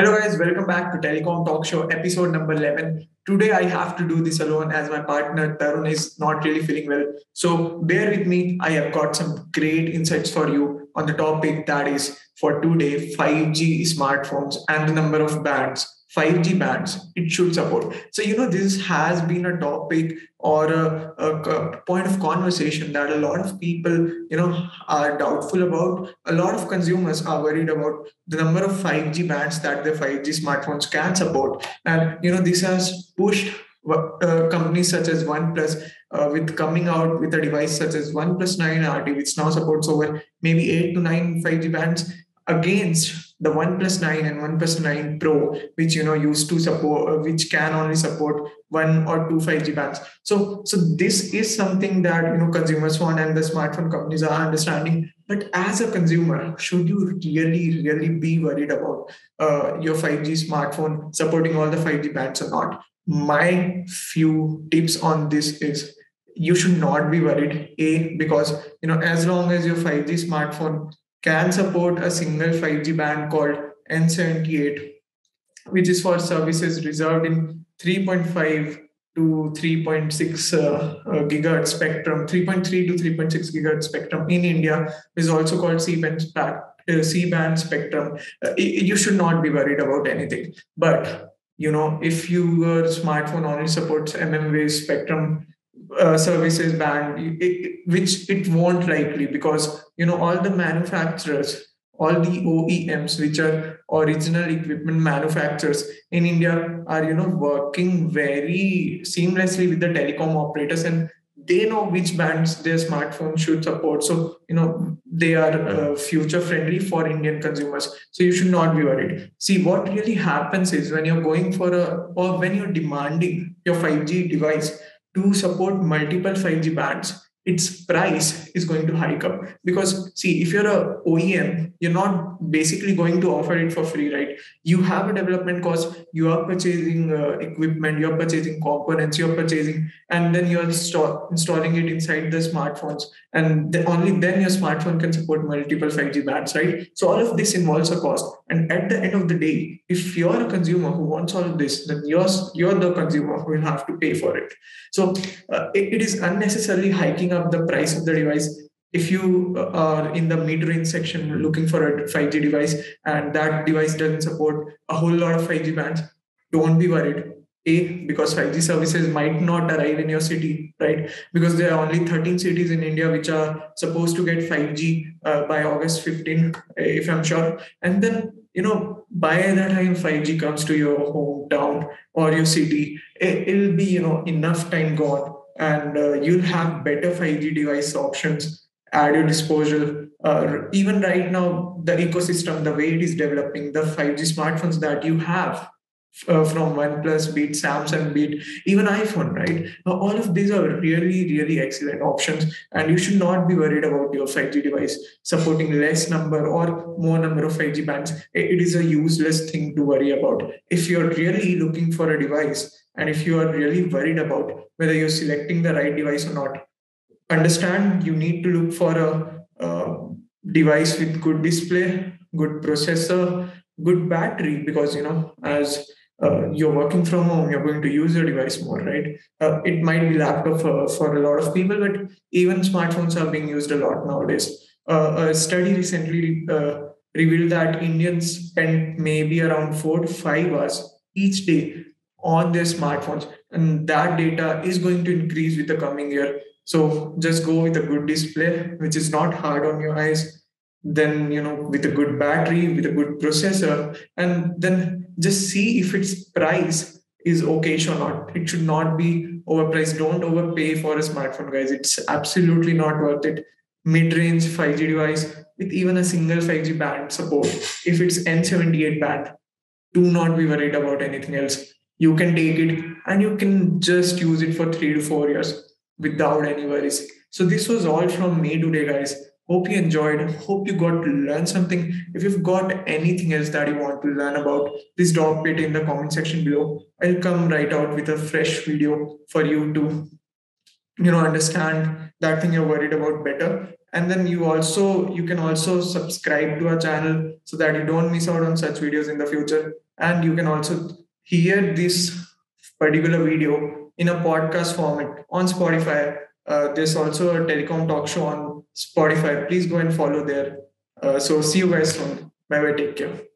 Hello, guys. Welcome back to Telecom Talk Show, episode number 11. Today, I have to do this alone as my partner Tarun is not really feeling well. So, bear with me. I have got some great insights for you on the topic that is for today 5G smartphones and the number of bands 5G bands it should support. So, you know, this has been a topic or a, a, a, point of conversation that a lot of people, you know, are doubtful about. A lot of consumers are worried about the number of 5G bands that the 5G smartphones can support. And, you know, this has pushed uh, companies such as OnePlus uh, with coming out with a device such as OnePlus 9 RT, which now supports over maybe 8 to 9 5G bands against the OnePlus 9 and OnePlus 9 Pro, which you know used to support, uh, which can only support one or two 5G bands. So, so this is something that you know consumers want and the smartphone companies are understanding. But as a consumer, should you really, really be worried about uh, your 5G smartphone supporting all the 5G bands or not? My few tips on this is you should not be worried. A because you know as long as your 5G smartphone can support a single 5G band called N78, which is for services reserved in 3.5 to 3.6 uh, uh, gigahertz spectrum, 3.3 to 3.6 gigahertz spectrum in India is also called C-band, uh, C-band spectrum. Uh, you should not be worried about anything. But you know, if your smartphone only supports mmWave spectrum uh, services band, it, which it won't likely because you know all the manufacturers, all the OEMs, which are original equipment manufacturers in India, are you know working very seamlessly with the telecom operators and they know which bands their smartphone should support. So you know they are uh, future friendly for indian consumers. So you should not be worried. See what really happens is when you're going for a or when you're demanding your 5g device to support multiple 5G bands, its price is going to hike up. Because see if you're a OEM you're not basically going to offer it for free right? You have a development cost you are purchasing uh, equipment you're purchasing components you're purchasing and then you're install- installing it inside the smartphones and only then your smartphone can support multiple 5G bands right? So all of this involves a cost. And at the end of the day if you're a consumer who wants all of this then you're you're the consumer who will have to pay for it. So uh, it, it is unnecessarily hiking up the price of the device. If you are in the mid-range section looking for a 5G device and that device doesn't support a whole lot of 5G bands, don't be worried. A, because 5G services might not arrive in your city, right? Because there are only 13 cities in India which are supposed to get 5G uh, by August 15, if I'm sure. And then, you know, by the time 5G comes to your hometown or your city, it, it'll be, you know, enough time gone and uh, you'll have better 5G device options at your disposal. Uh, even right now, the ecosystem, the way it is developing, the 5G smartphones that you have uh, from OnePlus, be it Samsung, beat even iPhone, right? All of these are really, really excellent options, and you should not be worried about your 5G device supporting less number or more number of 5G bands. It is a useless thing to worry about. If you're really looking for a device and if you are really worried about whether you're selecting the right device or not, understand you need to look for a, a device with good display, good processor, good battery, because you know, as uh, you're working from home, you're going to use your device more, right? Uh, it might be laptop for, for a lot of people, but even smartphones are being used a lot nowadays. Uh, a study recently uh, revealed that Indians spend maybe around four to five hours each day on their smartphones and that data is going to increase with the coming year so just go with a good display which is not hard on your eyes then you know with a good battery with a good processor and then just see if its price is okay or not. It should not be overpriced. Don't overpay for a smartphone guys. It's absolutely not worth it. Mid-range 5g device with even a single 5g band support. If it's n78 band do not be worried about anything else. You can take it and you can just use it for three to four years without any worries. So this was all from me today, guys. Hope you enjoyed. Hope you got to learn something. If you've got anything else that you want to learn about, please drop it in the comment section below. I'll come right out with a fresh video for you to, you know, understand that thing you're worried about better. and then you also you can also subscribe to our channel so that you don't miss out on such videos in the future and you can also hear this particular video in a podcast format on spotify uh, there's also a telecom talk show on spotify. Please go and follow there. Uh, so see you guys soon. Bye bye take care